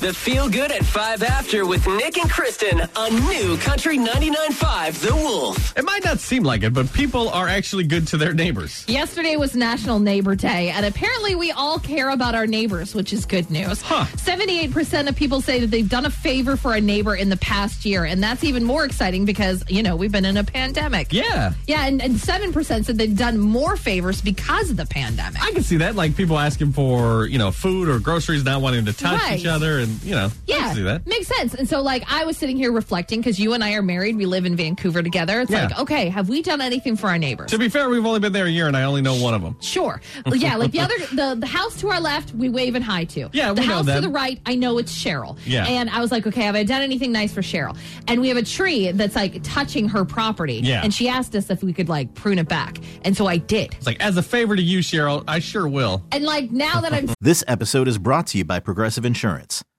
The Feel Good at 5 After with Nick and Kristen on New Country 99.5 The Wolf. It might not seem like it, but people are actually good to their neighbors. Yesterday was National Neighbor Day, and apparently we all care about our neighbors, which is good news. Huh. 78% of people say that they've done a favor for a neighbor in the past year, and that's even more exciting because, you know, we've been in a pandemic. Yeah. Yeah, and, and 7% said they've done more favors because of the pandemic. I can see that. Like people asking for, you know, food or groceries, not wanting to touch Right. each other. And, you know, Yeah, can see that. makes sense. And so, like, I was sitting here reflecting because you and I are married. We live in Vancouver together. It's Yeah. like, okay, have we done anything for our neighbors? To be fair, we've only been there a year and I only know one of them. Sure. Yeah, like the other, the, the house to our left, we wave and hi to. Yeah, The we know house to the right, I know it's Cheryl. Yeah. And I was like, okay, have I done anything nice for Cheryl? And we have a tree that's like touching her property. Yeah. And she asked us if we could like prune it back. And so I did. It's like, as a favor to you, Cheryl, I sure will. And like now that I'm This episode is brought to you by Progressive Insurance.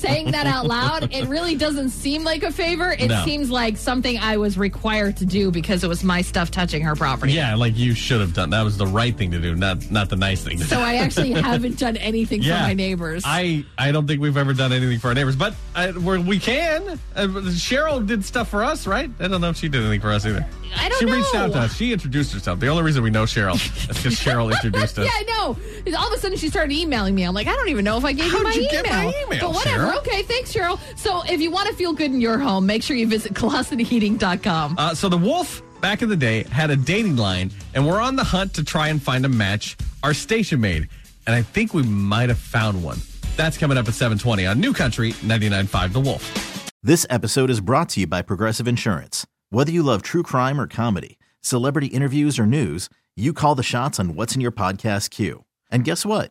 Saying that out loud, it really doesn't seem like a favor. It No. seems like something I was required to do because it was my stuff touching her property. Yeah, like you should have done. That was the right thing to do, not not the nice thing to do. So I actually haven't done anything for my neighbors. I, I don't think we've ever done anything for our neighbors, but I, we're, we can. Uh, Cheryl did stuff for us, right? I don't know if she did anything for us either. I don't she reached know. out to us. She introduced herself. The only reason we know Cheryl is because Cheryl introduced us. yeah, I know. All of a sudden, she started emailing me. I'm like, I don't even know if I gave you How'd my you email. get my email, But whatever. Cheryl? Okay, thanks, Cheryl. So if you want to feel good in your home, make sure you visit ColosityHeating.com. Uh, so the Wolf back in the day had a dating line, and we're on the hunt to try and find a match our station made. And I think we might have found one. That's coming up at 720 on New Country 99.5 The Wolf. This episode is brought to you by Progressive Insurance. Whether you love true crime or comedy, celebrity interviews or news, you call the shots on what's in your podcast queue. And guess what?